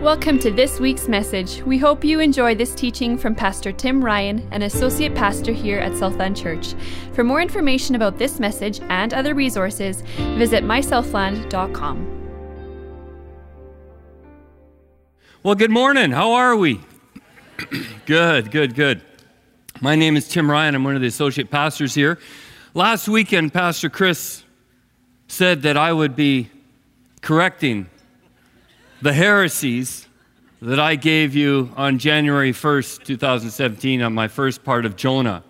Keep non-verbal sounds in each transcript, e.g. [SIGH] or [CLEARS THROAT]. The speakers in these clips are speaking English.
Welcome to this week's message. We hope you enjoy this teaching from Pastor Tim Ryan, an associate pastor here at Southland Church. For more information about this message and other resources, visit mysouthland.com. Well, good morning. How are we? [CLEARS THROAT] good, good, good. My name is Tim Ryan. I'm one of the associate pastors here. Last weekend, Pastor Chris said that I would be correcting the heresies that I gave you on January 1st, 2017, on my first part of Jonah.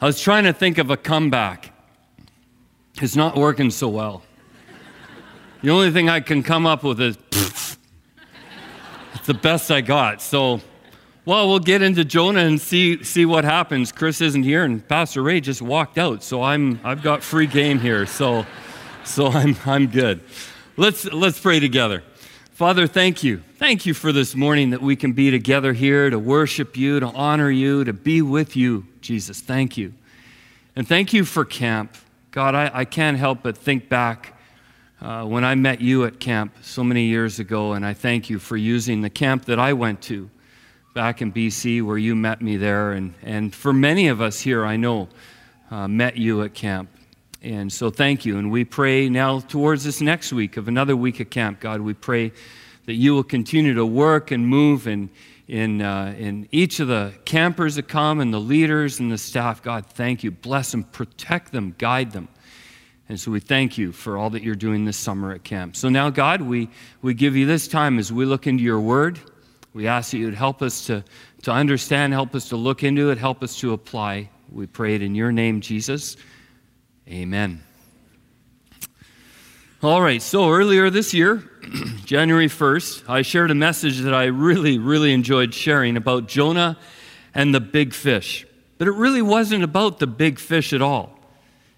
I was trying to think of a comeback. It's not working so well. The only thing I can come up with is, [LAUGHS] it's the best I got. So, well, we'll get into Jonah and see, see what happens. Chris isn't here, and Pastor Ray just walked out, so I'm, I've got free game here. So, so I'm, I'm good. Let's, let's pray together. Father, thank you. Thank you for this morning that we can be together here to worship you, to honor you, to be with you, Jesus. Thank you. And thank you for camp. God, I, I can't help but think back uh, when I met you at camp so many years ago, and I thank you for using the camp that I went to back in BC where you met me there. And, and for many of us here, I know, uh, met you at camp. And so thank you. And we pray now towards this next week of another week of camp, God, we pray that you will continue to work and move in, in, uh, in each of the campers that come and the leaders and the staff. God, thank you. Bless them, protect them, guide them. And so we thank you for all that you're doing this summer at camp. So now, God, we, we give you this time as we look into your word. We ask that you would help us to, to understand, help us to look into it, help us to apply. We pray it in your name, Jesus. Amen. All right, so earlier this year, [CLEARS THROAT] January 1st, I shared a message that I really, really enjoyed sharing about Jonah and the big fish. But it really wasn't about the big fish at all.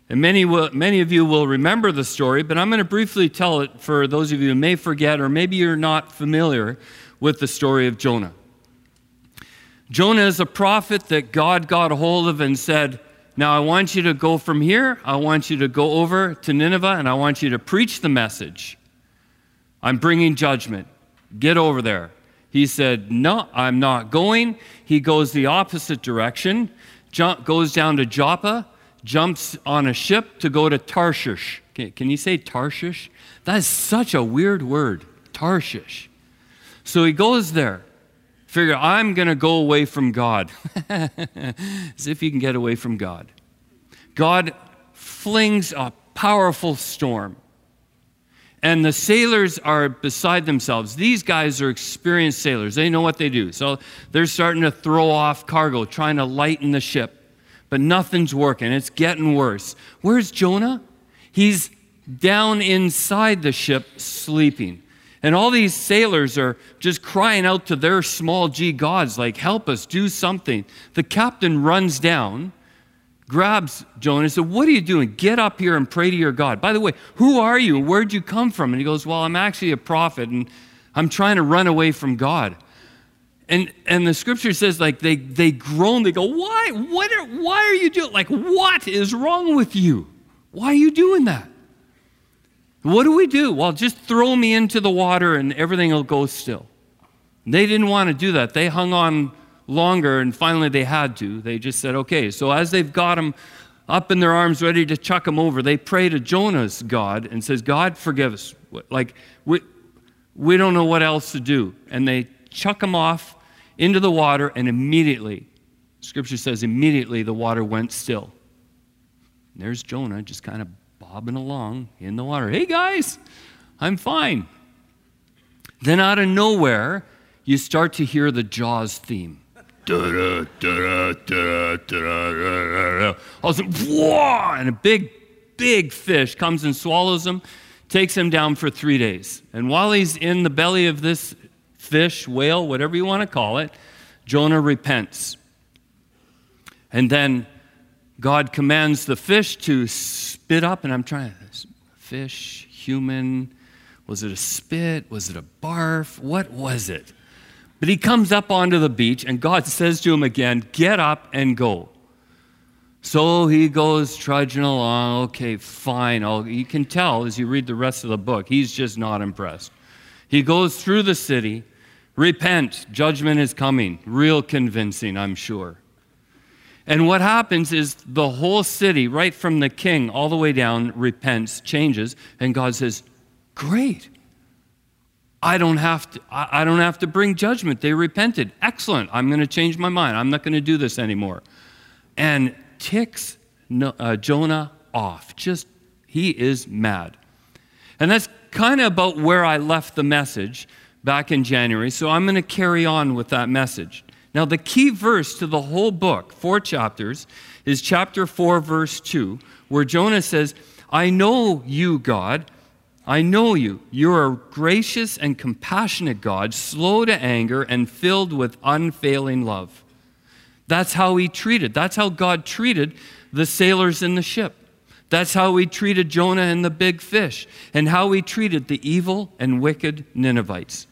And many, will, many of you will remember the story, but I'm going to briefly tell it for those of you who may forget or maybe you're not familiar with the story of Jonah. Jonah is a prophet that God got a hold of and said, now, I want you to go from here. I want you to go over to Nineveh and I want you to preach the message. I'm bringing judgment. Get over there. He said, No, I'm not going. He goes the opposite direction, jump, goes down to Joppa, jumps on a ship to go to Tarshish. Can, can you say Tarshish? That's such a weird word, Tarshish. So he goes there figure I'm going to go away from God. [LAUGHS] As if you can get away from God. God flings a powerful storm. And the sailors are beside themselves. These guys are experienced sailors. They know what they do. So they're starting to throw off cargo, trying to lighten the ship. But nothing's working. It's getting worse. Where's Jonah? He's down inside the ship sleeping. And all these sailors are just crying out to their small g gods, like, help us, do something. The captain runs down, grabs Jonah, and said, What are you doing? Get up here and pray to your God. By the way, who are you? Where'd you come from? And he goes, Well, I'm actually a prophet, and I'm trying to run away from God. And, and the scripture says, like, they, they groan, they go, Why? What are, why are you doing? Like, what is wrong with you? Why are you doing that? What do we do? Well, just throw me into the water and everything will go still. They didn't want to do that. They hung on longer and finally they had to. They just said, okay. So as they've got him up in their arms ready to chuck him over, they pray to Jonah's God and says, God, forgive us. Like, we, we don't know what else to do. And they chuck him off into the water and immediately, scripture says, immediately the water went still. And there's Jonah just kind of bobbing along in the water. Hey guys, I'm fine. Then out of nowhere, you start to hear the Jaws theme. All of a sudden, and a big, big fish comes and swallows him, takes him down for three days. And while he's in the belly of this fish, whale, whatever you want to call it, Jonah repents. And then God commands the fish to spit up, and I'm trying to fish, human. Was it a spit? Was it a barf? What was it? But he comes up onto the beach, and God says to him again, Get up and go. So he goes trudging along. Okay, fine. I'll, you can tell as you read the rest of the book, he's just not impressed. He goes through the city. Repent, judgment is coming. Real convincing, I'm sure. And what happens is the whole city, right from the king all the way down, repents, changes, and God says, Great. I don't have to, I don't have to bring judgment. They repented. Excellent. I'm going to change my mind. I'm not going to do this anymore. And ticks uh, Jonah off. Just, he is mad. And that's kind of about where I left the message back in January. So I'm going to carry on with that message. Now, the key verse to the whole book, four chapters, is chapter 4, verse 2, where Jonah says, I know you, God. I know you. You're a gracious and compassionate God, slow to anger and filled with unfailing love. That's how he treated. That's how God treated the sailors in the ship. That's how he treated Jonah and the big fish, and how he treated the evil and wicked Ninevites.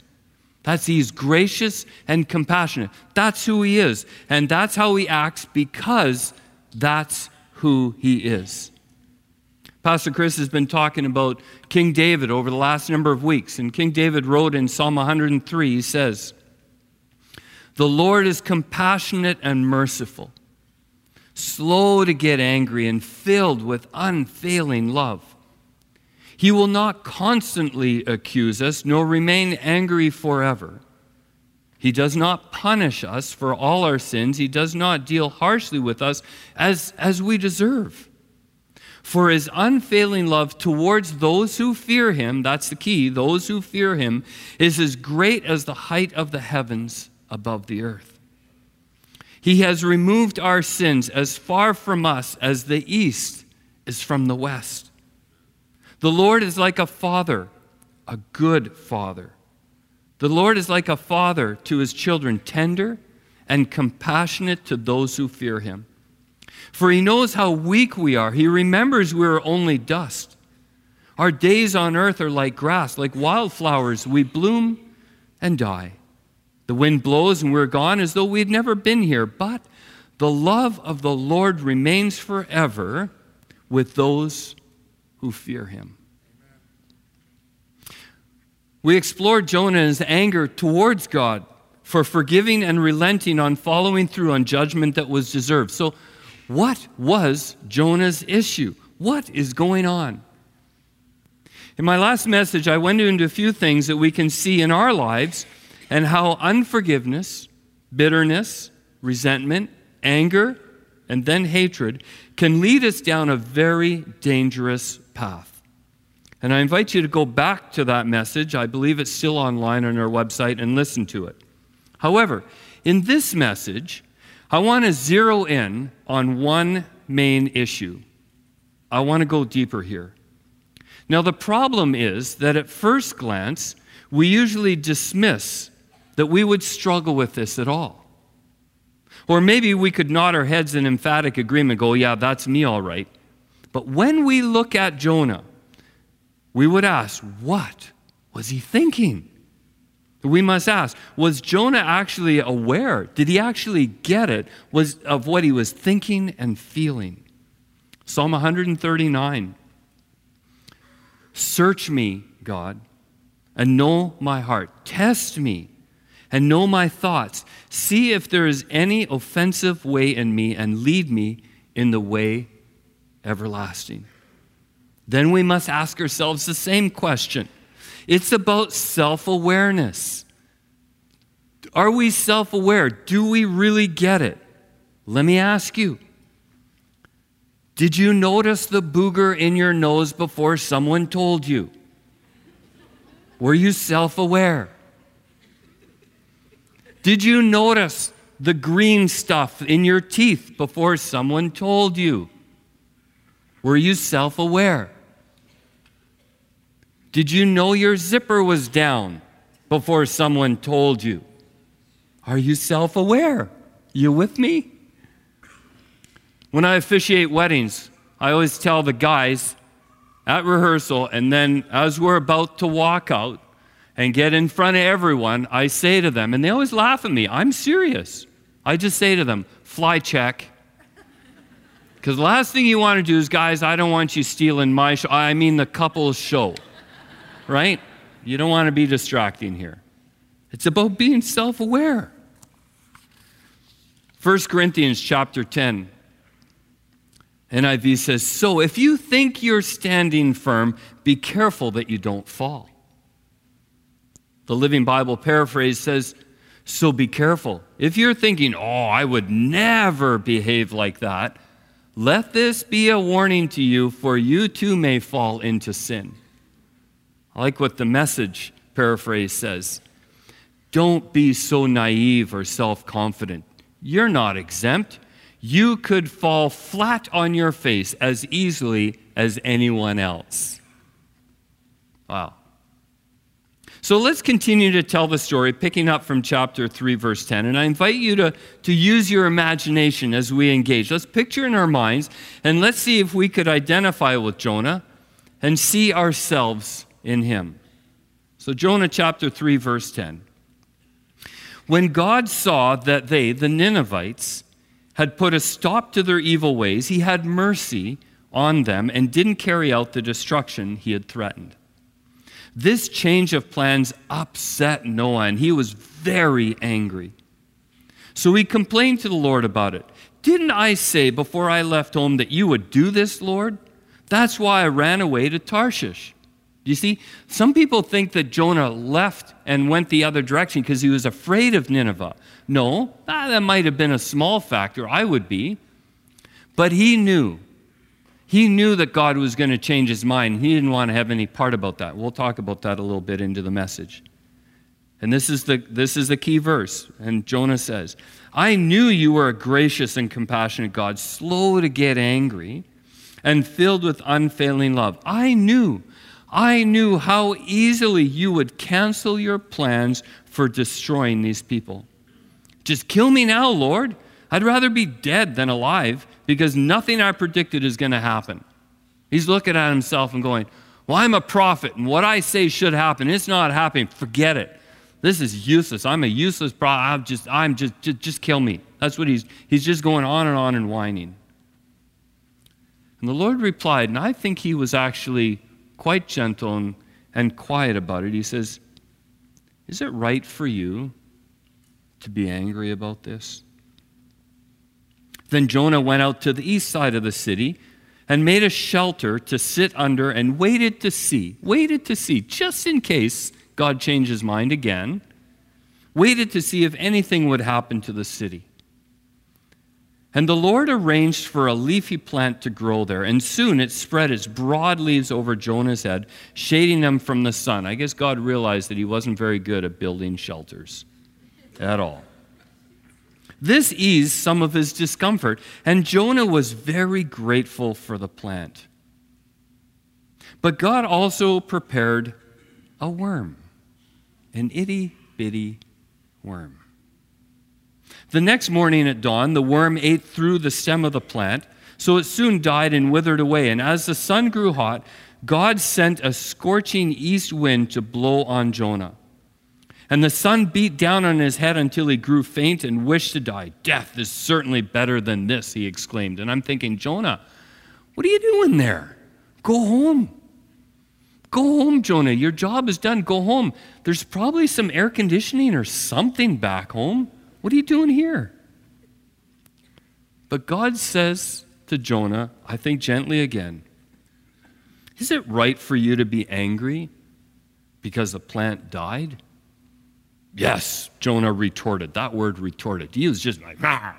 That's he's gracious and compassionate. That's who he is. And that's how he acts because that's who he is. Pastor Chris has been talking about King David over the last number of weeks. And King David wrote in Psalm 103, he says, The Lord is compassionate and merciful, slow to get angry, and filled with unfailing love. He will not constantly accuse us, nor remain angry forever. He does not punish us for all our sins. He does not deal harshly with us as, as we deserve. For his unfailing love towards those who fear him, that's the key, those who fear him, is as great as the height of the heavens above the earth. He has removed our sins as far from us as the east is from the west. The Lord is like a father, a good father. The Lord is like a father to his children, tender and compassionate to those who fear him. For he knows how weak we are. He remembers we are only dust. Our days on earth are like grass, like wildflowers. We bloom and die. The wind blows and we're gone as though we'd never been here. But the love of the Lord remains forever with those who fear him. We explored Jonah's anger towards God for forgiving and relenting on following through on judgment that was deserved. So, what was Jonah's issue? What is going on? In my last message, I went into a few things that we can see in our lives and how unforgiveness, bitterness, resentment, anger, and then hatred can lead us down a very dangerous path. And I invite you to go back to that message. I believe it's still online on our website and listen to it. However, in this message, I want to zero in on one main issue. I want to go deeper here. Now, the problem is that at first glance, we usually dismiss that we would struggle with this at all. Or maybe we could nod our heads in emphatic agreement, go, yeah, that's me all right. But when we look at Jonah, we would ask, what was he thinking? We must ask, was Jonah actually aware? Did he actually get it was of what he was thinking and feeling? Psalm 139. Search me, God, and know my heart. Test me and know my thoughts. See if there is any offensive way in me and lead me in the way everlasting. Then we must ask ourselves the same question. It's about self awareness. Are we self aware? Do we really get it? Let me ask you Did you notice the booger in your nose before someone told you? Were you self aware? Did you notice the green stuff in your teeth before someone told you? Were you self aware? Did you know your zipper was down before someone told you? Are you self aware? You with me? When I officiate weddings, I always tell the guys at rehearsal, and then as we're about to walk out and get in front of everyone, I say to them, and they always laugh at me, I'm serious. I just say to them, fly check. Because the last thing you want to do is, guys, I don't want you stealing my show. I mean, the couple's show right? You don't want to be distracting here. It's about being self aware. 1 Corinthians chapter 10. NIV says, So if you think you're standing firm, be careful that you don't fall. The Living Bible paraphrase says, So be careful. If you're thinking, Oh, I would never behave like that, let this be a warning to you, for you too may fall into sin. I like what the message paraphrase says. Don't be so naive or self confident. You're not exempt. You could fall flat on your face as easily as anyone else. Wow. So let's continue to tell the story, picking up from chapter 3, verse 10. And I invite you to, to use your imagination as we engage. Let's picture in our minds and let's see if we could identify with Jonah and see ourselves in him. So, Jonah chapter 3, verse 10. When God saw that they, the Ninevites, had put a stop to their evil ways, he had mercy on them and didn't carry out the destruction he had threatened. This change of plans upset Noah, and he was very angry. So he complained to the Lord about it. Didn't I say before I left home that you would do this, Lord? That's why I ran away to Tarshish. You see, some people think that Jonah left and went the other direction because he was afraid of Nineveh. No, ah, that might have been a small factor. I would be. But he knew. He knew that God was going to change his mind. He didn't want to have any part about that. We'll talk about that a little bit into the message. And this is the, this is the key verse. And Jonah says, I knew you were a gracious and compassionate God, slow to get angry and filled with unfailing love. I knew I knew how easily you would cancel your plans for destroying these people. Just kill me now, Lord. I'd rather be dead than alive because nothing I predicted is going to happen. He's looking at himself and going, Well, I'm a prophet, and what I say should happen. It's not happening. Forget it. This is useless. I'm a useless prophet. I'm just, I'm just, just, just kill me. That's what he's, he's just going on and on and whining. And the Lord replied, and I think he was actually quite gentle and, and quiet about it. He says, Is it right for you to be angry about this? Then Jonah went out to the east side of the city and made a shelter to sit under and waited to see, waited to see, just in case God changed his mind again, waited to see if anything would happen to the city. And the Lord arranged for a leafy plant to grow there, and soon it spread its broad leaves over Jonah's head, shading him from the sun. I guess God realized that he wasn't very good at building shelters at all. This eased some of his discomfort, and Jonah was very grateful for the plant. But God also prepared a worm, an itty bitty worm. The next morning at dawn, the worm ate through the stem of the plant, so it soon died and withered away. And as the sun grew hot, God sent a scorching east wind to blow on Jonah. And the sun beat down on his head until he grew faint and wished to die. Death is certainly better than this, he exclaimed. And I'm thinking, Jonah, what are you doing there? Go home. Go home, Jonah. Your job is done. Go home. There's probably some air conditioning or something back home. What are you doing here? But God says to Jonah, I think gently again, Is it right for you to be angry because the plant died? Yes, Jonah retorted. That word retorted. He was just like, Rah.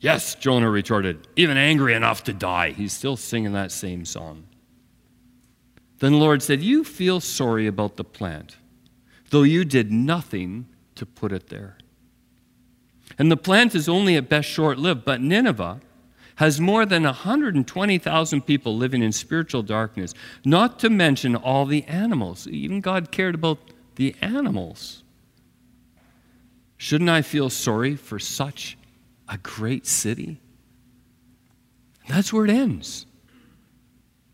Yes, Jonah retorted, even angry enough to die. He's still singing that same song. Then the Lord said, You feel sorry about the plant, though you did nothing to put it there. And the plant is only at best short lived, but Nineveh has more than 120,000 people living in spiritual darkness, not to mention all the animals. Even God cared about the animals. Shouldn't I feel sorry for such a great city? That's where it ends.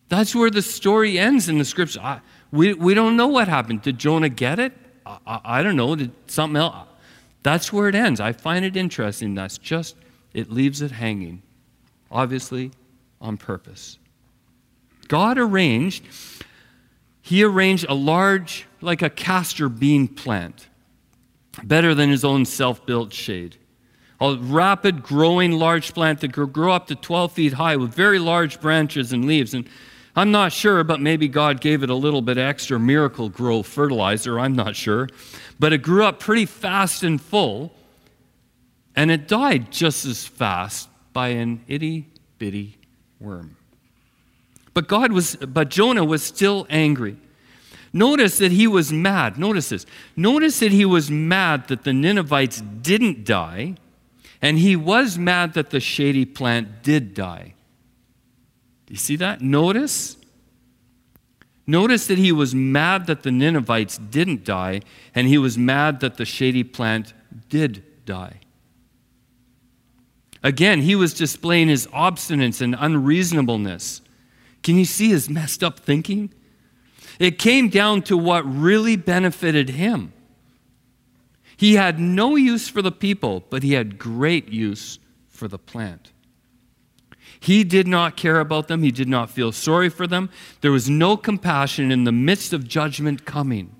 That's where the story ends in the scripture. I, we, we don't know what happened. Did Jonah get it? I, I don't know, did something else? That's where it ends. I find it interesting. That's just, it leaves it hanging, obviously on purpose. God arranged, he arranged a large, like a castor bean plant, better than his own self built shade. A rapid growing large plant that could grow up to 12 feet high with very large branches and leaves. And I'm not sure, but maybe God gave it a little bit extra Miracle-Gro fertilizer. I'm not sure. But it grew up pretty fast and full, and it died just as fast by an itty bitty worm. But God was, but Jonah was still angry. Notice that he was mad. Notice this. Notice that he was mad that the Ninevites didn't die, and he was mad that the shady plant did die. Do you see that? Notice. Notice that he was mad that the Ninevites didn't die, and he was mad that the shady plant did die. Again, he was displaying his obstinance and unreasonableness. Can you see his messed up thinking? It came down to what really benefited him. He had no use for the people, but he had great use for the plant. He did not care about them. He did not feel sorry for them. There was no compassion in the midst of judgment coming.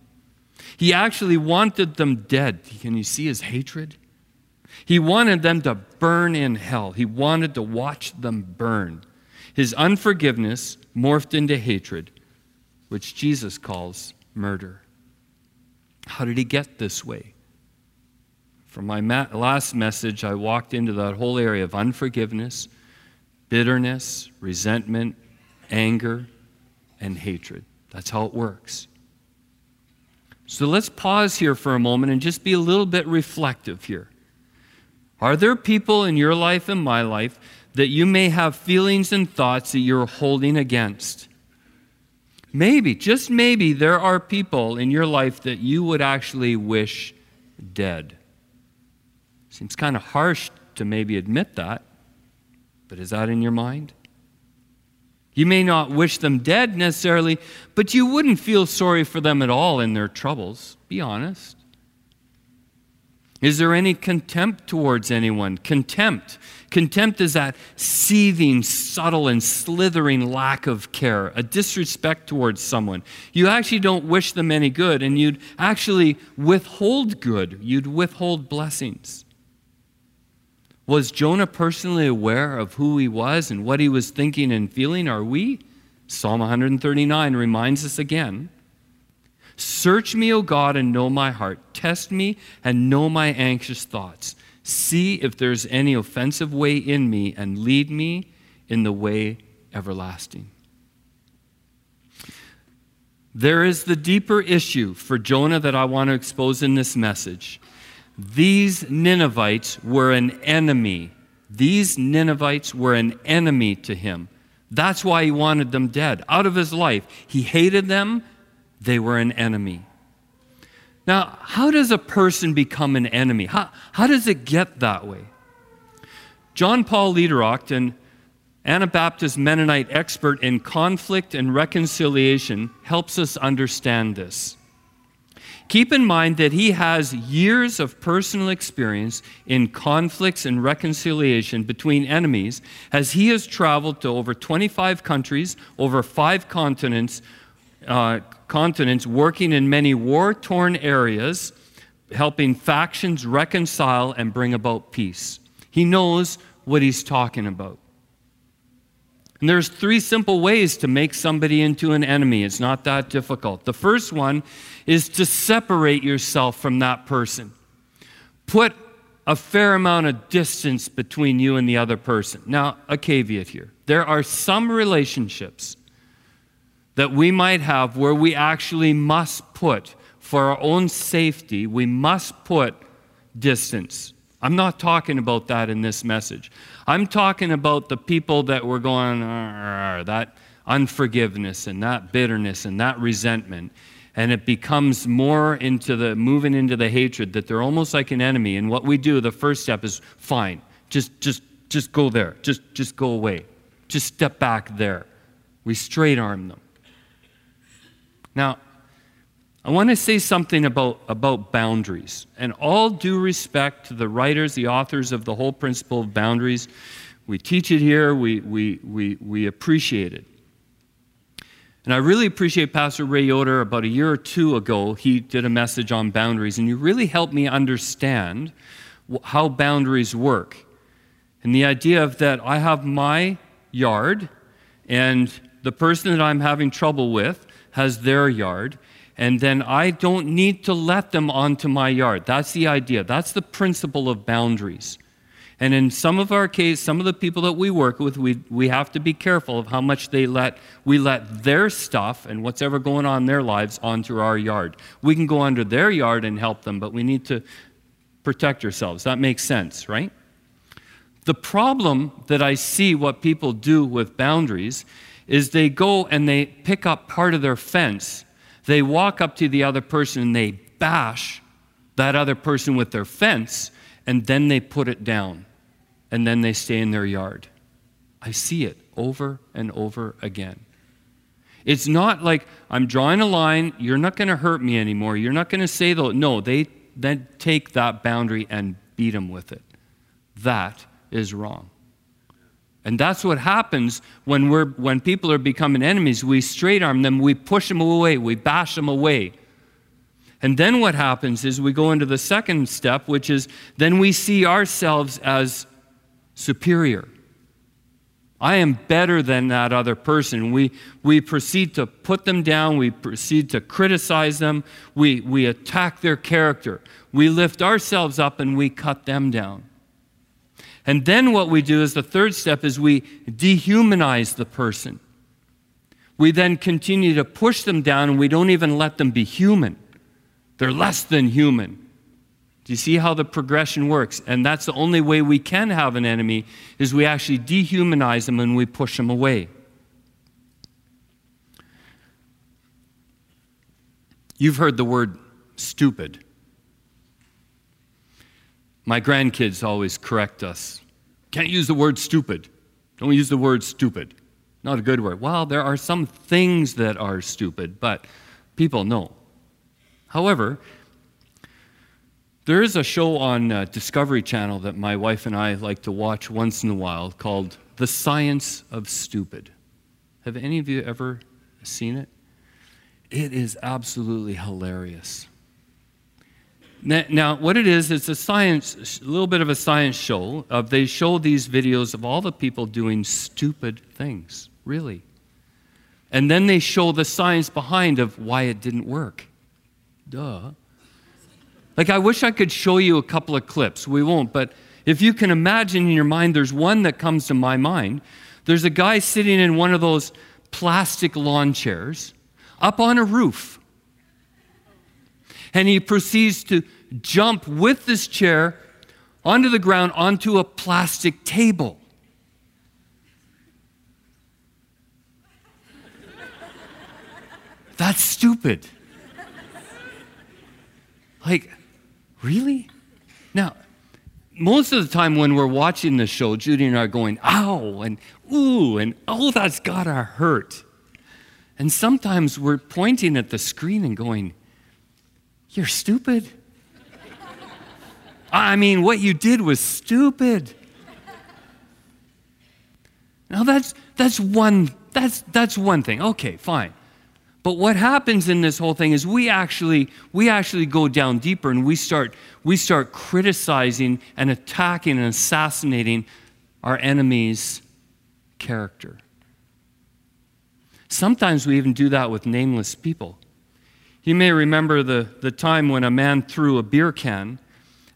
He actually wanted them dead. Can you see his hatred? He wanted them to burn in hell. He wanted to watch them burn. His unforgiveness morphed into hatred, which Jesus calls murder. How did he get this way? From my last message, I walked into that whole area of unforgiveness bitterness, resentment, anger, and hatred. That's how it works. So let's pause here for a moment and just be a little bit reflective here. Are there people in your life and my life that you may have feelings and thoughts that you're holding against? Maybe, just maybe, there are people in your life that you would actually wish dead. Seems kind of harsh to maybe admit that. But is that in your mind? You may not wish them dead necessarily, but you wouldn't feel sorry for them at all in their troubles. Be honest. Is there any contempt towards anyone? Contempt. Contempt is that seething, subtle, and slithering lack of care, a disrespect towards someone. You actually don't wish them any good, and you'd actually withhold good. You'd withhold blessings. Was Jonah personally aware of who he was and what he was thinking and feeling? Are we? Psalm 139 reminds us again Search me, O God, and know my heart. Test me and know my anxious thoughts. See if there's any offensive way in me and lead me in the way everlasting. There is the deeper issue for Jonah that I want to expose in this message. These Ninevites were an enemy. These Ninevites were an enemy to him. That's why he wanted them dead. Out of his life, he hated them. They were an enemy. Now, how does a person become an enemy? How, how does it get that way? John Paul Lederach, an Anabaptist Mennonite expert in conflict and reconciliation, helps us understand this. Keep in mind that he has years of personal experience in conflicts and reconciliation between enemies as he has traveled to over 25 countries, over five continents, uh, continents working in many war torn areas, helping factions reconcile and bring about peace. He knows what he's talking about. And there's three simple ways to make somebody into an enemy. It's not that difficult. The first one is to separate yourself from that person. Put a fair amount of distance between you and the other person. Now, a caveat here. There are some relationships that we might have where we actually must put, for our own safety, we must put distance. I'm not talking about that in this message. I'm talking about the people that were going, that unforgiveness and that bitterness and that resentment. And it becomes more into the moving into the hatred that they're almost like an enemy. And what we do, the first step is fine. Just just just go there. Just just go away. Just step back there. We straight arm them. Now, I want to say something about, about boundaries. And all due respect to the writers, the authors of the whole principle of boundaries, we teach it here, we, we, we, we appreciate it. And I really appreciate Pastor Ray Yoder. About a year or two ago, he did a message on boundaries, and you really helped me understand how boundaries work. And the idea of that I have my yard, and the person that I'm having trouble with has their yard, and then I don't need to let them onto my yard. That's the idea. That's the principle of boundaries. And in some of our case, some of the people that we work with, we, we have to be careful of how much they let, we let their stuff and what's ever going on in their lives onto our yard. We can go under their yard and help them, but we need to protect ourselves. That makes sense, right? The problem that I see what people do with boundaries is they go and they pick up part of their fence. They walk up to the other person and they bash that other person with their fence, and then they put it down and then they stay in their yard. I see it over and over again. It's not like I'm drawing a line, you're not going to hurt me anymore. You're not going to say though. No, they then take that boundary and beat them with it. That is wrong. And that's what happens when, we're, when people are becoming enemies. We straight arm them, we push them away, we bash them away. And then what happens is we go into the second step, which is then we see ourselves as superior. I am better than that other person. We, we proceed to put them down. We proceed to criticize them. We, we attack their character. We lift ourselves up and we cut them down. And then what we do is the third step is we dehumanize the person. We then continue to push them down and we don't even let them be human. They're less than human. Do you see how the progression works? And that's the only way we can have an enemy is we actually dehumanize them and we push them away. You've heard the word stupid. My grandkids always correct us. Can't use the word stupid. Don't use the word stupid. Not a good word. Well, there are some things that are stupid, but people know. However, there is a show on uh, Discovery Channel that my wife and I like to watch once in a while called The Science of Stupid. Have any of you ever seen it? It is absolutely hilarious. Now, what it is, it's a science, a little bit of a science show. Of they show these videos of all the people doing stupid things, really. And then they show the science behind of why it didn't work. Duh. Like, I wish I could show you a couple of clips. We won't, but if you can imagine in your mind, there's one that comes to my mind. There's a guy sitting in one of those plastic lawn chairs up on a roof. And he proceeds to jump with this chair onto the ground onto a plastic table. That's stupid. Like, Really? Now, most of the time when we're watching the show, Judy and I are going, ow, and ooh, and oh, that's gotta hurt. And sometimes we're pointing at the screen and going, you're stupid. I mean, what you did was stupid. Now that's that's one that's that's one thing. Okay, fine. But what happens in this whole thing is we actually we actually go down deeper and we start we start criticizing and attacking and assassinating our enemy's character. Sometimes we even do that with nameless people. You may remember the, the time when a man threw a beer can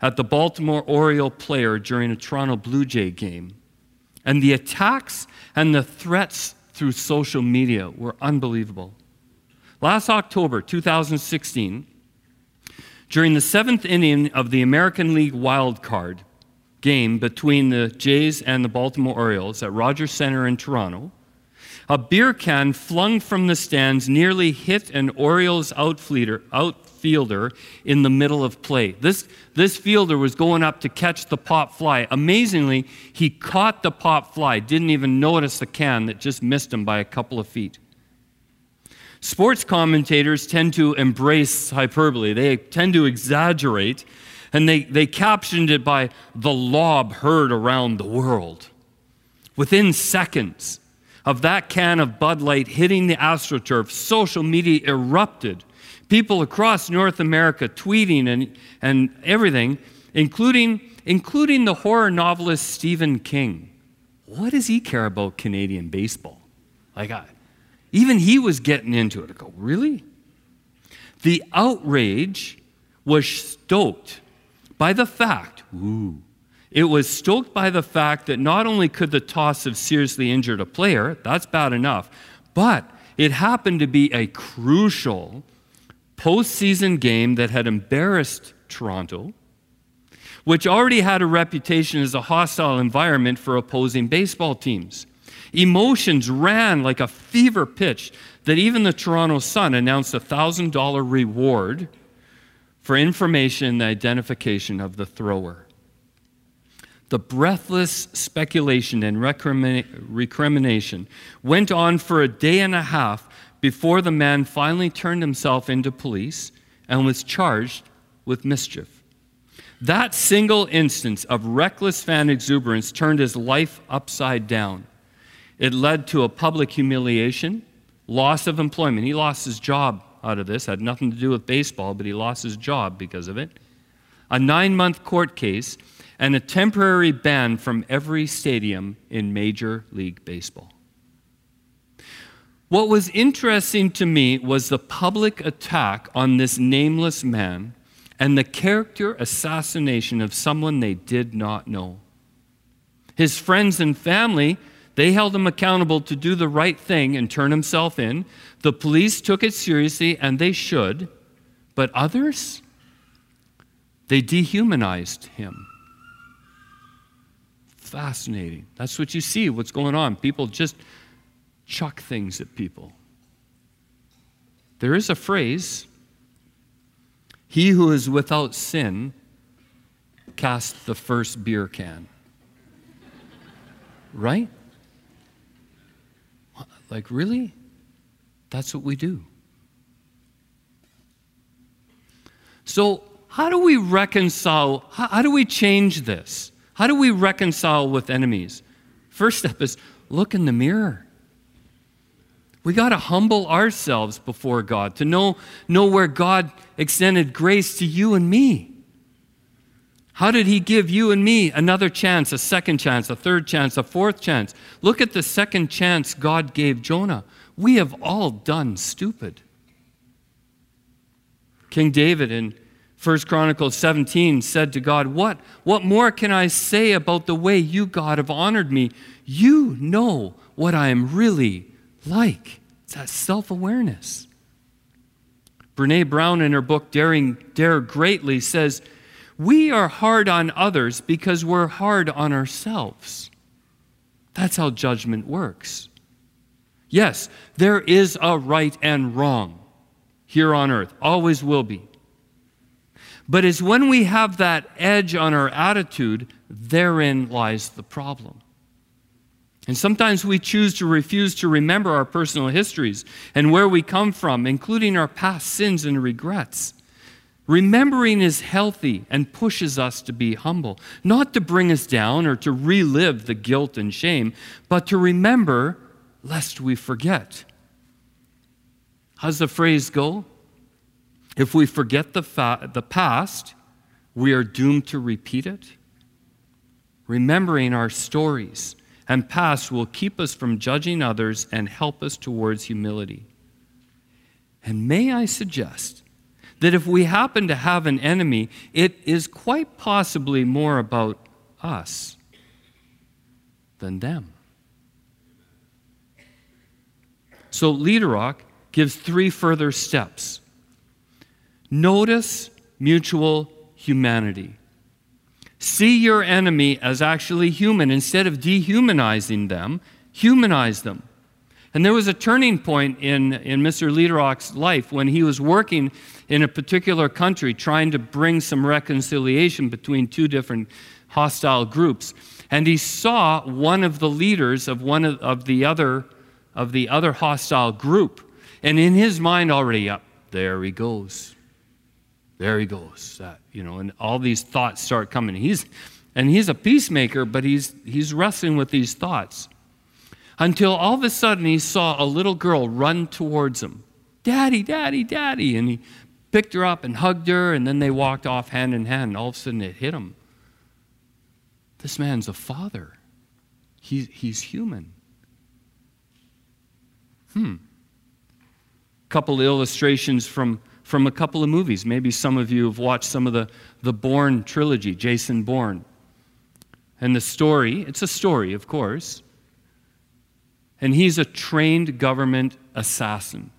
at the Baltimore Oriole player during a Toronto Blue Jay game. And the attacks and the threats through social media were unbelievable. Last October 2016, during the seventh inning of the American League wild card game between the Jays and the Baltimore Orioles at Rogers Center in Toronto, a beer can flung from the stands nearly hit an Orioles outfielder in the middle of play. This, this fielder was going up to catch the pop fly. Amazingly, he caught the pop fly, didn't even notice the can that just missed him by a couple of feet. Sports commentators tend to embrace hyperbole, they tend to exaggerate, and they, they captioned it by the lob heard around the world. Within seconds, of that can of Bud Light hitting the AstroTurf, social media erupted. People across North America tweeting and, and everything, including, including the horror novelist Stephen King. What does he care about Canadian baseball? Like, I, even he was getting into it. I go, really? The outrage was stoked by the fact, ooh, it was stoked by the fact that not only could the toss have seriously injured a player, that's bad enough, but it happened to be a crucial postseason game that had embarrassed Toronto, which already had a reputation as a hostile environment for opposing baseball teams. Emotions ran like a fever pitch that even the Toronto Sun announced a $1,000 reward for information and identification of the thrower. The breathless speculation and recrimination went on for a day and a half before the man finally turned himself into police and was charged with mischief. That single instance of reckless fan exuberance turned his life upside down. It led to a public humiliation, loss of employment. He lost his job out of this, had nothing to do with baseball, but he lost his job because of it. A nine month court case and a temporary ban from every stadium in Major League Baseball. What was interesting to me was the public attack on this nameless man and the character assassination of someone they did not know. His friends and family, they held him accountable to do the right thing and turn himself in. The police took it seriously, and they should. But others, they dehumanized him fascinating. That's what you see, what's going on. People just chuck things at people. There is a phrase He who is without sin cast the first beer can. [LAUGHS] Right? Like, really? That's what we do. So, how do we reconcile? How, how do we change this? How do we reconcile with enemies? First step is look in the mirror. We got to humble ourselves before God to know, know where God extended grace to you and me. How did He give you and me another chance, a second chance, a third chance, a fourth chance? Look at the second chance God gave Jonah. We have all done stupid. King David in First Chronicles 17 said to God, what, what more can I say about the way you, God, have honored me? You know what I am really like. It's that self awareness. Brene Brown, in her book Daring, Dare Greatly, says, We are hard on others because we're hard on ourselves. That's how judgment works. Yes, there is a right and wrong here on earth, always will be. But it's when we have that edge on our attitude, therein lies the problem. And sometimes we choose to refuse to remember our personal histories and where we come from, including our past sins and regrets. Remembering is healthy and pushes us to be humble, not to bring us down or to relive the guilt and shame, but to remember lest we forget. How's the phrase go? If we forget the, fa- the past, we are doomed to repeat it. Remembering our stories and past will keep us from judging others and help us towards humility. And may I suggest that if we happen to have an enemy, it is quite possibly more about us than them. So, Lederach gives three further steps Notice mutual humanity. See your enemy as actually human. Instead of dehumanizing them, humanize them. And there was a turning point in, in Mr. Lederach's life when he was working in a particular country trying to bring some reconciliation between two different hostile groups. And he saw one of the leaders of one of, of the other of the other hostile group. And in his mind already, up there he goes. There he goes. That, you know, and all these thoughts start coming. He's and he's a peacemaker, but he's he's wrestling with these thoughts. until all of a sudden he saw a little girl run towards him. Daddy, daddy, daddy. And he picked her up and hugged her, and then they walked off hand in hand. And all of a sudden it hit him. This man's a father, he, he's human. Hmm. A Couple illustrations from, from a couple of movies. Maybe some of you have watched some of the, the Bourne trilogy, Jason Bourne. And the story, it's a story, of course. And he's a trained government assassin,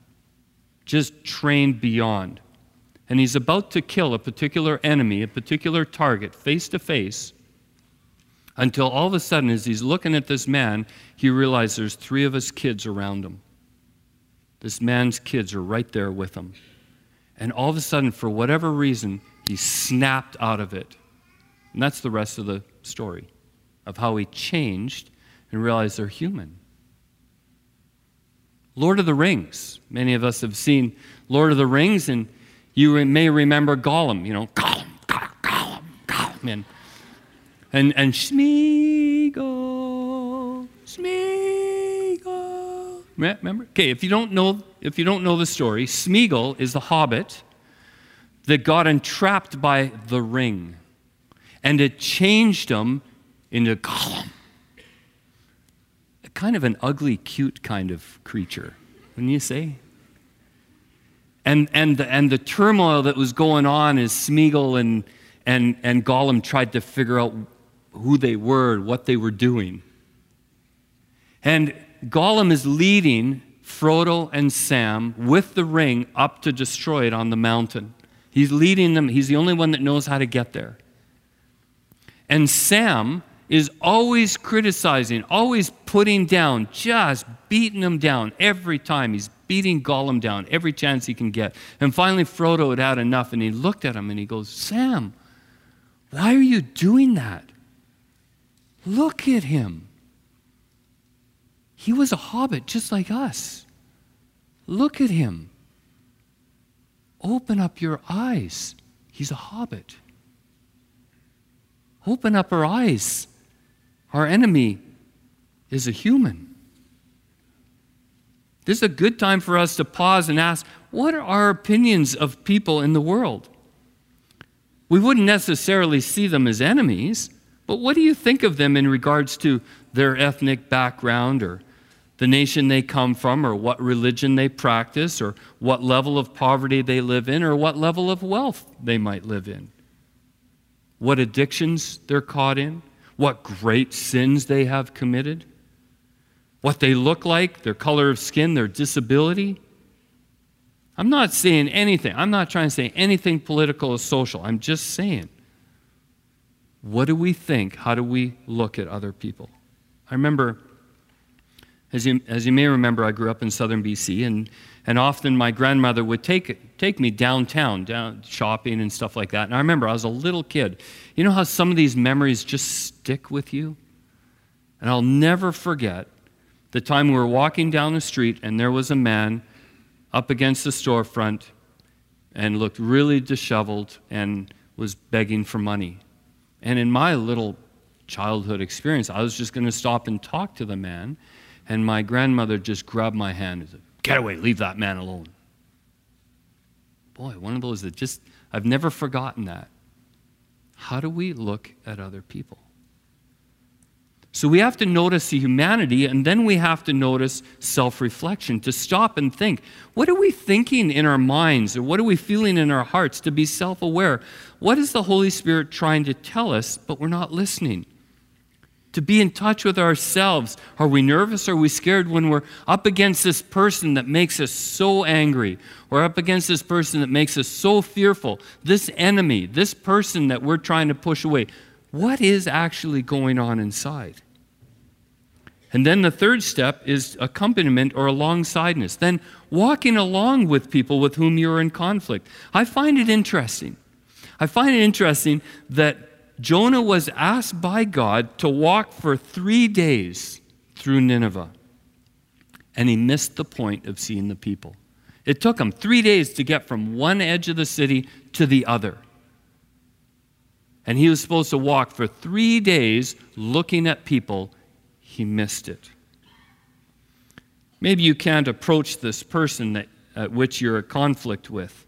just trained beyond. And he's about to kill a particular enemy, a particular target, face to face, until all of a sudden, as he's looking at this man, he realizes there's three of his kids around him. This man's kids are right there with him. And all of a sudden, for whatever reason, he snapped out of it. And that's the rest of the story of how he changed and realized they're human. Lord of the Rings. Many of us have seen Lord of the Rings, and you may remember Gollum, you know, Gollum, Gollum, Gollum, Gollum. And, and, and Smeagol, Smeagol. Remember? Okay, if you don't know, if you don't know the story, Smeagol is the hobbit that got entrapped by the ring. And it changed him into Gollum. Kind of an ugly, cute kind of creature, wouldn't you say? And, and, the, and the turmoil that was going on as Smeagol and, and, and Gollum tried to figure out who they were, and what they were doing. And Gollum is leading Frodo and Sam with the ring up to destroy it on the mountain. He's leading them, he's the only one that knows how to get there. And Sam is always criticizing, always putting down, just beating him down every time. He's beating Gollum down every chance he can get. And finally, Frodo had had enough and he looked at him and he goes, Sam, why are you doing that? Look at him. He was a hobbit just like us. Look at him. Open up your eyes. He's a hobbit. Open up our eyes. Our enemy is a human. This is a good time for us to pause and ask what are our opinions of people in the world? We wouldn't necessarily see them as enemies, but what do you think of them in regards to their ethnic background or the nation they come from or what religion they practice or what level of poverty they live in or what level of wealth they might live in? What addictions they're caught in? what great sins they have committed, what they look like, their color of skin, their disability. I'm not saying anything. I'm not trying to say anything political or social. I'm just saying, what do we think? How do we look at other people? I remember, as you, as you may remember, I grew up in southern BC, and and often my grandmother would take, take me downtown, down shopping and stuff like that. And I remember I was a little kid. You know how some of these memories just stick with you? And I'll never forget the time we were walking down the street and there was a man up against the storefront and looked really disheveled and was begging for money. And in my little childhood experience, I was just going to stop and talk to the man. And my grandmother just grabbed my hand and said, Get away, leave that man alone. Boy, one of those that just, I've never forgotten that. How do we look at other people? So we have to notice the humanity, and then we have to notice self reflection to stop and think what are we thinking in our minds, or what are we feeling in our hearts, to be self aware? What is the Holy Spirit trying to tell us, but we're not listening? To be in touch with ourselves. Are we nervous? Are we scared when we're up against this person that makes us so angry? Or up against this person that makes us so fearful? This enemy, this person that we're trying to push away. What is actually going on inside? And then the third step is accompaniment or alongsideness. Then walking along with people with whom you're in conflict. I find it interesting. I find it interesting that Jonah was asked by God to walk for three days through Nineveh, and he missed the point of seeing the people. It took him three days to get from one edge of the city to the other. And he was supposed to walk for three days looking at people. He missed it. Maybe you can't approach this person that, at which you're in conflict with.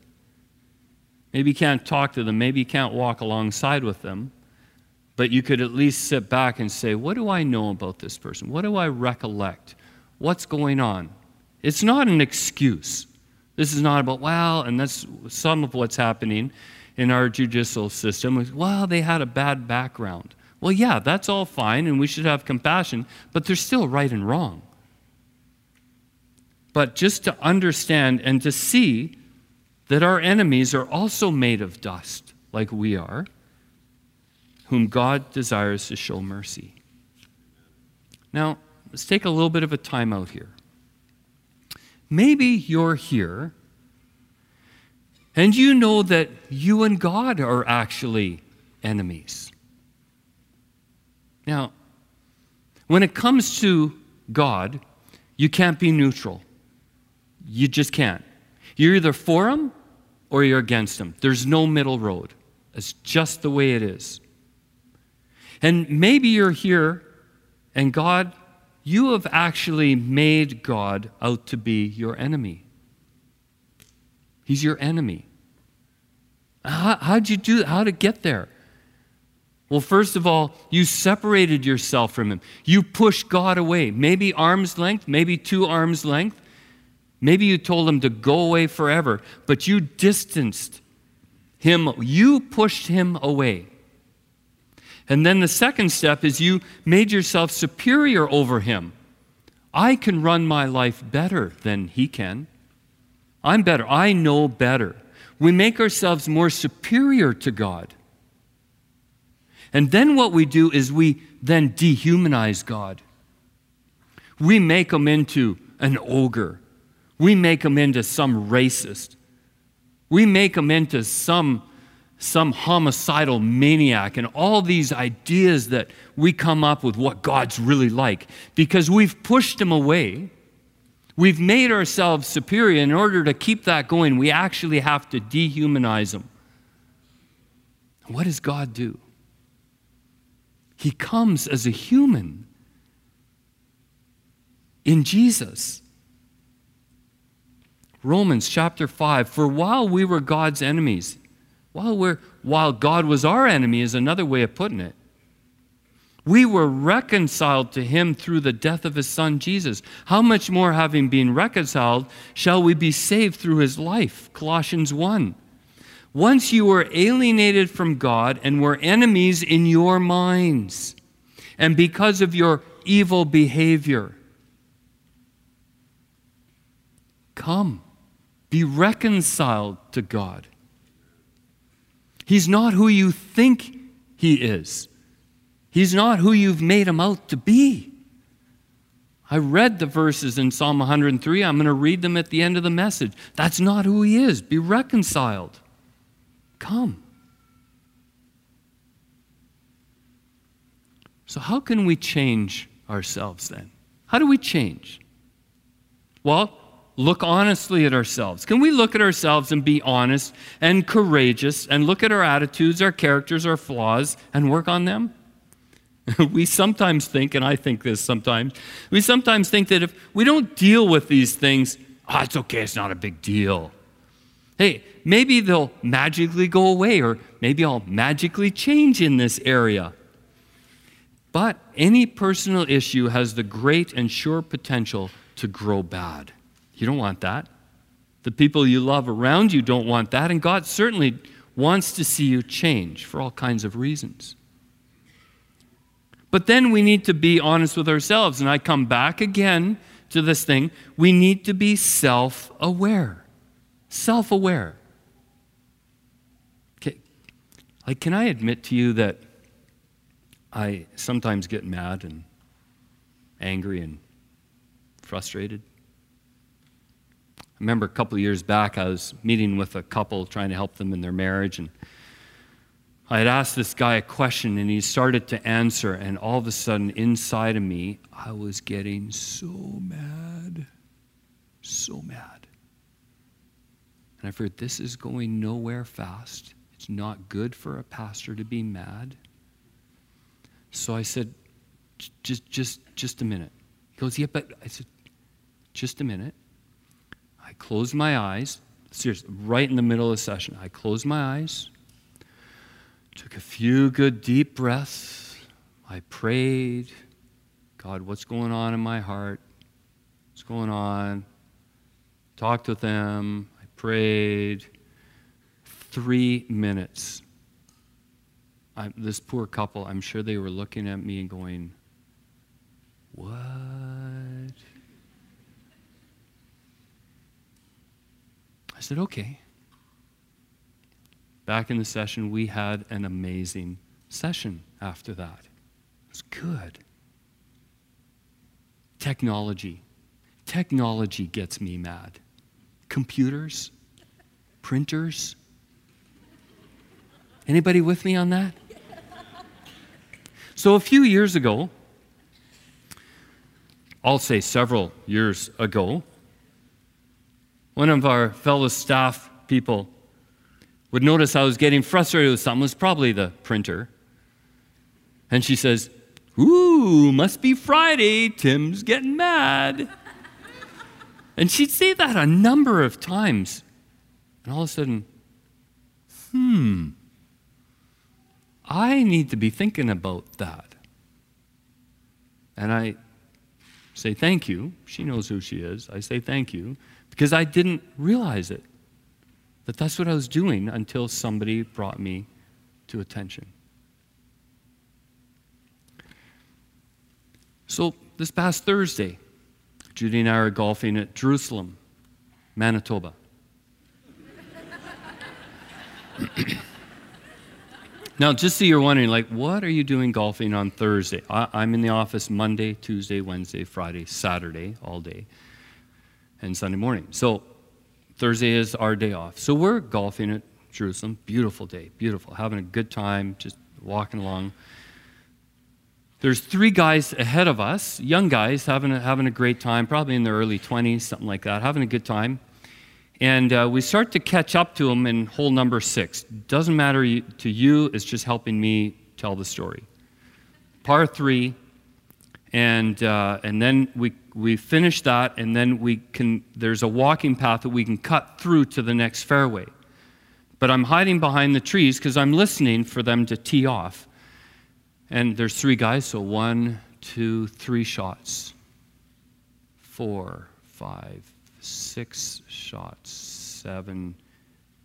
Maybe you can't talk to them. Maybe you can't walk alongside with them. But you could at least sit back and say, What do I know about this person? What do I recollect? What's going on? It's not an excuse. This is not about, well, and that's some of what's happening in our judicial system. Well, they had a bad background. Well, yeah, that's all fine, and we should have compassion, but they're still right and wrong. But just to understand and to see that our enemies are also made of dust, like we are, whom God desires to show mercy. Now, let's take a little bit of a time out here. Maybe you're here and you know that you and God are actually enemies. Now, when it comes to God, you can't be neutral. You just can't. You're either for Him or you're against Him. There's no middle road. It's just the way it is. And maybe you're here and God, you have actually made God out to be your enemy. He's your enemy. How, how'd you do How'd it get there? Well, first of all, you separated yourself from him. You pushed God away. Maybe arm's length, maybe two arms length. Maybe you told him to go away forever, but you distanced him. You pushed him away. And then the second step is you made yourself superior over him. I can run my life better than he can. I'm better. I know better. We make ourselves more superior to God. And then what we do is we then dehumanize God. We make him into an ogre. We make him into some racist. We make him into some some homicidal maniac and all these ideas that we come up with what God's really like because we've pushed him away. We've made ourselves superior. In order to keep that going, we actually have to dehumanize him. What does God do? He comes as a human in Jesus. Romans chapter 5 For while we were God's enemies, while, we're, while God was our enemy, is another way of putting it. We were reconciled to him through the death of his son Jesus. How much more, having been reconciled, shall we be saved through his life? Colossians 1. Once you were alienated from God and were enemies in your minds, and because of your evil behavior. Come, be reconciled to God. He's not who you think he is. He's not who you've made him out to be. I read the verses in Psalm 103. I'm going to read them at the end of the message. That's not who he is. Be reconciled. Come. So, how can we change ourselves then? How do we change? Well, look honestly at ourselves? Can we look at ourselves and be honest and courageous and look at our attitudes, our characters, our flaws, and work on them? [LAUGHS] we sometimes think, and I think this sometimes, we sometimes think that if we don't deal with these things, oh, it's okay, it's not a big deal. Hey, maybe they'll magically go away, or maybe I'll magically change in this area. But any personal issue has the great and sure potential to grow bad. You don't want that. The people you love around you don't want that, and God certainly wants to see you change for all kinds of reasons. But then we need to be honest with ourselves, and I come back again to this thing. We need to be self aware. Self aware. Okay. Like, can I admit to you that I sometimes get mad and angry and frustrated? I remember a couple of years back, I was meeting with a couple trying to help them in their marriage, and I had asked this guy a question, and he started to answer, and all of a sudden, inside of me, I was getting so mad, so mad. And I figured, this is going nowhere fast. It's not good for a pastor to be mad. So I said, just, just, just a minute. He goes, yeah, but I said, just a minute. I closed my eyes. Seriously, right in the middle of the session, I closed my eyes, took a few good deep breaths. I prayed, God, what's going on in my heart? What's going on? Talked with them. I prayed. Three minutes. I, this poor couple, I'm sure they were looking at me and going, What? Said, Okay. Back in the session, we had an amazing session after that. It was good. Technology. Technology gets me mad. Computers, printers. Anybody with me on that? So a few years ago, I'll say several years ago, one of our fellow staff people would notice I was getting frustrated with something, it was probably the printer. And she says, Ooh, must be Friday. Tim's getting mad. and she'd say that a number of times. And all of a sudden, hmm, I need to be thinking about that. And I say thank you. She knows who she is. I say thank you because I didn't realize it. That that's what I was doing until somebody brought me to attention. So, this past Thursday, Judy and I are golfing at Jerusalem, Manitoba. Now, just so you're wondering, like, what are you doing golfing on Thursday? I, am in the office Monday, Tuesday, Wednesday, Friday, Saturday, all day, and Sunday morning. So, Thursday is our day off. So, we're golfing at Jerusalem. Beautiful day, beautiful. Having a good time, just walking along. There's three guys ahead of us, young guys, having a, having a great time, probably in their early 20s, something like that, having a good time. And uh, we start to catch up to them in hole number six. Doesn't matter to you, it's just helping me tell the story. Par three, and, uh, and then we, we finish that, and then we can, there's a walking path that we can cut through to the next fairway. But I'm hiding behind the trees because I'm listening for them to tee off. And there's three guys, so one, two, three shots. Four, five, six shots. Seven,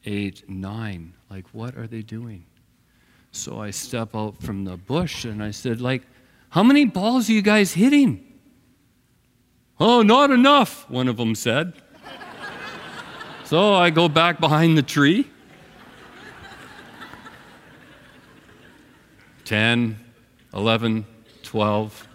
eight, nine. Like, what are they doing? So I step out from the bush and I said, like, how many balls are you guys hitting? Oh, not enough, one of them said. so I go back behind the tree. 10, 11, 12.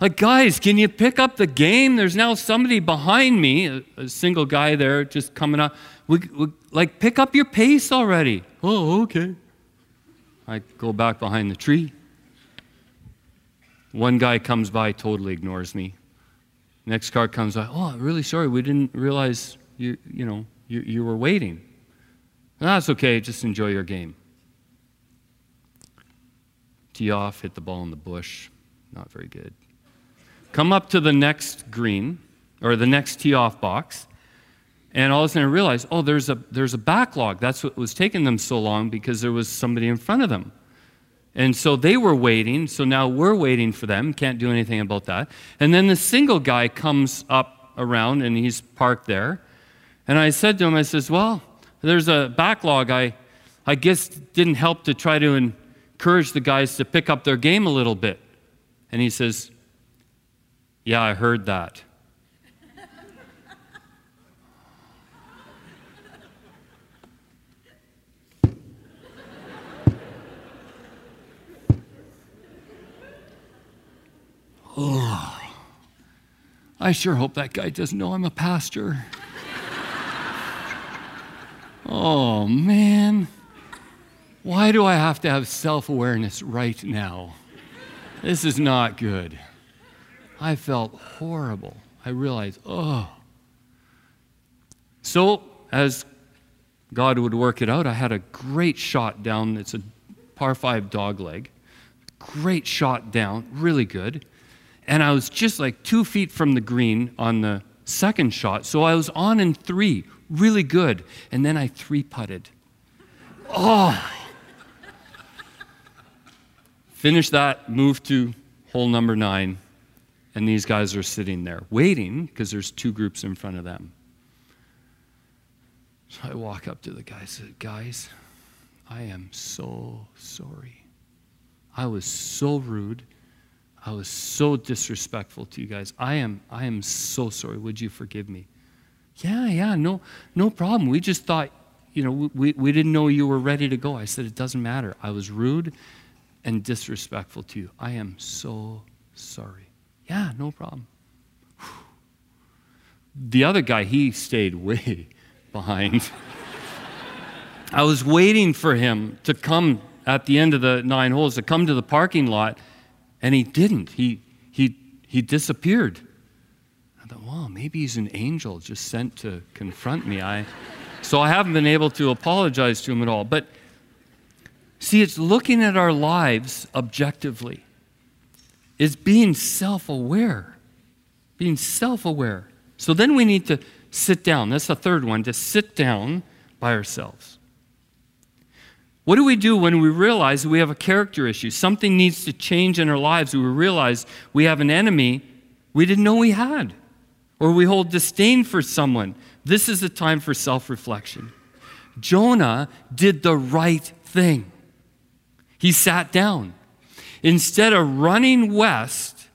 Like, guys, can you pick up the game? There's now somebody behind me, a, a single guy there just coming up. We, we, like, pick up your pace already. Oh, okay. I go back behind the tree. One guy comes by, totally ignores me. Next car comes by. Oh, I'm really sorry. We didn't realize you, you know, you, you were waiting. That's okay. Just enjoy your game tee off, hit the ball in the bush. Not very good. Come up to the next green, or the next tee off box, and all of a sudden I realized, oh, there's a, there's a backlog. That's what was taking them so long because there was somebody in front of them. And so they were waiting, so now we're waiting for them. Can't do anything about that. And then the single guy comes up around and he's parked there. And I said to him, I says, Well, there's a backlog. I, I guess didn't help to try to encourage the guys to pick up their game a little bit. And he says, Yeah, I heard that. oh, [SIGHS] I sure hope that guy doesn't know I'm a pastor. oh, man. Why do I have to have self awareness right now? This is not good. I felt horrible. I realized, oh. So, as God would work it out, I had a great shot down. It's a par five dog leg. Great shot down, really good. and I was just like two feet from the green on the second shot. So I was on in three, really good. And then I three putted. Oh! Finished that, moved to hole number nine, and these guys are sitting there waiting because there's two groups in front of them. So I walk up to the guys and said, Guys, I am so sorry. I was so rude. I was so disrespectful to you guys. I am, I am so sorry. Would you forgive me? Yeah, yeah, no, no problem. We just thought, you know, we, we didn't know you were ready to go. I said, it doesn't matter. I was rude and disrespectful to you. I am so sorry. Yeah, no problem. The other guy, he stayed way [LAUGHS] behind. I was waiting for him to come at the end of the nine holes, to come to the parking lot, and he didn't. He, he, he disappeared. I thought, well, maybe he's an angel just sent to confront me. I, so I haven't been able to apologize to him at all. But see, it's looking at our lives objectively, it's being self aware. Being self aware. So then we need to sit down. That's the third one, to sit down by ourselves. What do we do when we realize we have a character issue? Something needs to change in our lives. We realize we have an enemy we didn't know we had, or we hold disdain for someone. This is the time for self reflection. Jonah did the right thing. He sat down. Instead of running west,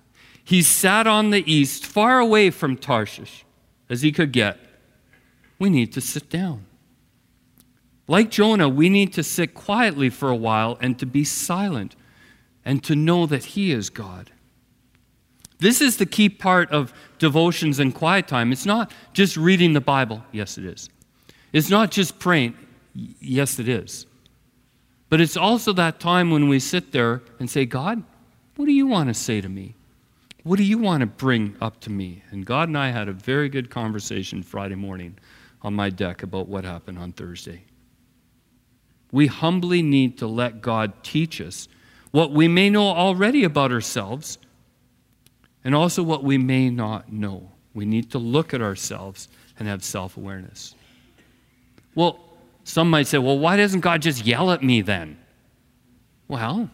he sat on the east, far away from Tarshish as he could get. We need to sit down. Like Jonah, we need to sit quietly for a while and to be silent and to know that He is God. This is the key part of devotions and quiet time. It's not just reading the Bible. Yes, it is. It's not just praying. Yes, it is. But it's also that time when we sit there and say, God, what do you want to say to me? What do you want to bring up to me? And God and I had a very good conversation Friday morning on my deck about what happened on Thursday. We humbly need to let God teach us what we may know already about ourselves and also what we may not know. We need to look at ourselves and have self awareness. Well, some might say, well, why doesn't God just yell at me then? Well,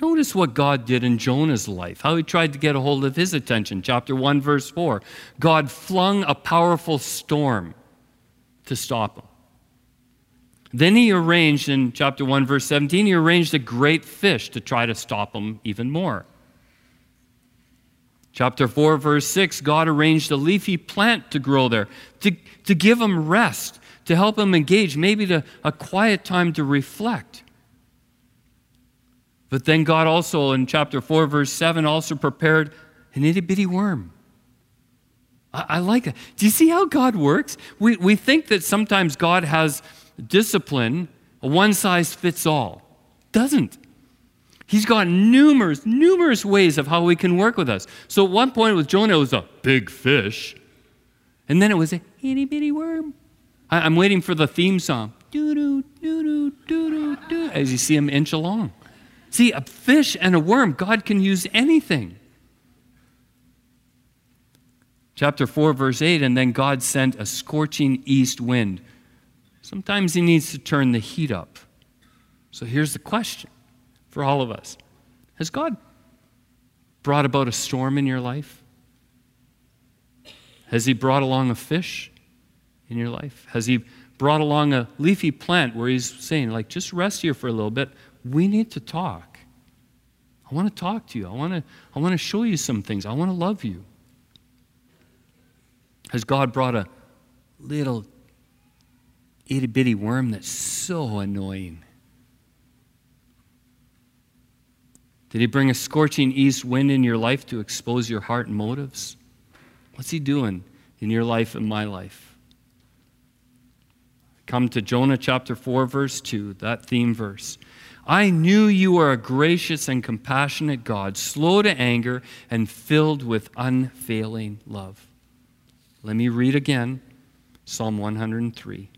notice what God did in Jonah's life, how he tried to get a hold of his attention. Chapter 1, verse 4. God flung a powerful storm to stop him. Then he arranged, in chapter 1, verse 17, he arranged a great fish to try to stop him even more. Chapter 4, verse 6, God arranged a leafy plant to grow there, to, to give him rest, to help him engage, maybe to a quiet time to reflect. But then God also, in chapter 4, verse 7, also prepared an itty bitty worm. I, I like that. Do you see how God works? We, we think that sometimes God has discipline, a one size fits all. Doesn't. He's got numerous, numerous ways of how he can work with us. So at one point with Jonah, it was a big fish. And then it was a itty bitty worm. I, am waiting for the theme song. As you see him inch along. See, a fish and a worm, God can use anything. Chapter 4, verse 8, and then God sent a scorching east wind. Sometimes He needs to turn the heat up. So here's the question for all of us Has God brought about a storm in your life? Has He brought along a fish in your life? Has He brought along a leafy plant where He's saying, like, just rest here for a little bit? We need to talk. I want to talk to you. I want to, I want to show you some things. I want to love you. Has God brought a little itty bitty worm that's so annoying? Did he bring a scorching east wind in your life to expose your heart and motives? What's he doing in your life and my life? Come to Jonah chapter 4, verse 2, that theme verse. I knew you are a gracious and compassionate God, slow to anger and filled with unfailing love. Let me read again Psalm 103.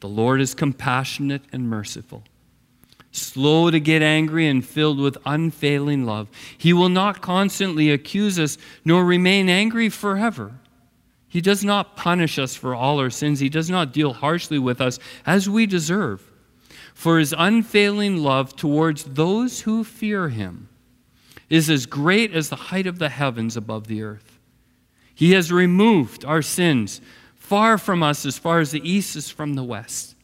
The Lord is compassionate and merciful slow to get angry and filled with unfailing love. He will not constantly accuse us, nor remain angry forever. He does not punish us for all our sins. He does not deal harshly with us as we deserve. For his unfailing love towards those who fear him is as great as the height of the heavens above the earth. He has removed our sins far from us as far as the east is from the west.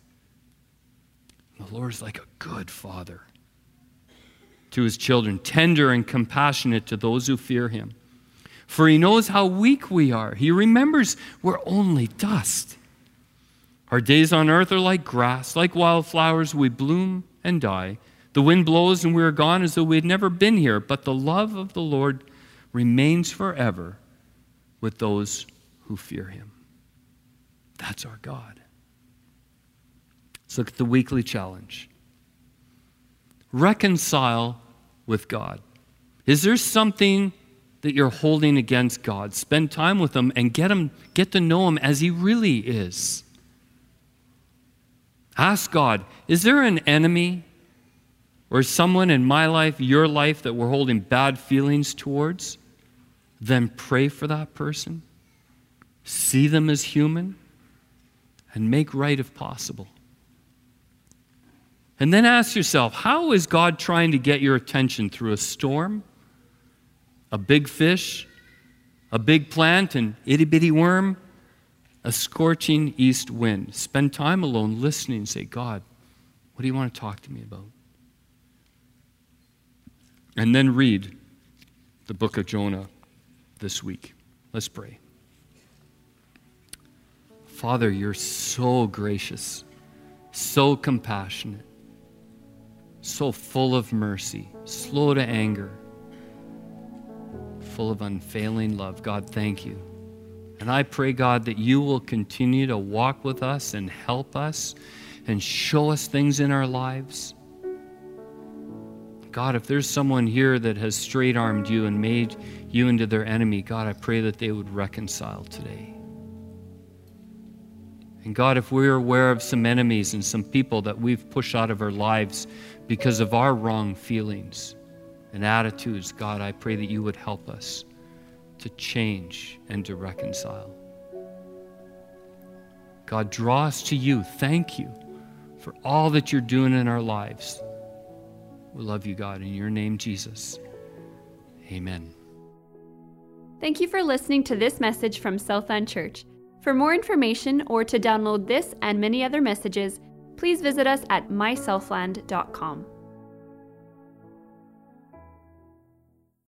The Lord is like a good father to his children, tender and compassionate to those who fear him. For he knows how weak we are. He remembers we're only dust. Our days on earth are like grass, like wildflowers, we bloom and die. The wind blows and we are gone as though we had never been here. But the love of the Lord remains forever with those who fear him. That's our God. Let's look at the weekly challenge. Reconcile with God. Is there something that you're holding against God? Spend time with Him and get him, get to know Him as He really is. Ask God, is there an enemy or someone in my life, your life, that we're holding bad feelings towards? Then pray for that person. See them as human and make right if possible. And then ask yourself how is God trying to get your attention through a storm, a big fish, a big plant, an itty bitty worm, a scorching east wind? Spend time alone listening say, God, what do you want to talk to me about? And then read the book of Jonah this week. Let's pray. Father, you're so gracious, so compassionate so full of mercy, slow to anger, full of unfailing love. God, thank you. And I pray, God, that you will continue to walk with us and help us and show us things in our lives. God, if there's someone here that has straight armed you and made you into their enemy, God, I pray that they would reconcile today. And God, if we're aware of some enemies and some people that we've pushed out of our lives because of our wrong feelings and attitudes, God, I pray that you would help us to change and to reconcile. God, draw us to you. Thank you for all that you're doing in our lives. We love you, God. In your name, Jesus. Amen. Thank you for listening to this message from Southland Church. For more information or to download this and many other messages, please visit us at mysouthland.com.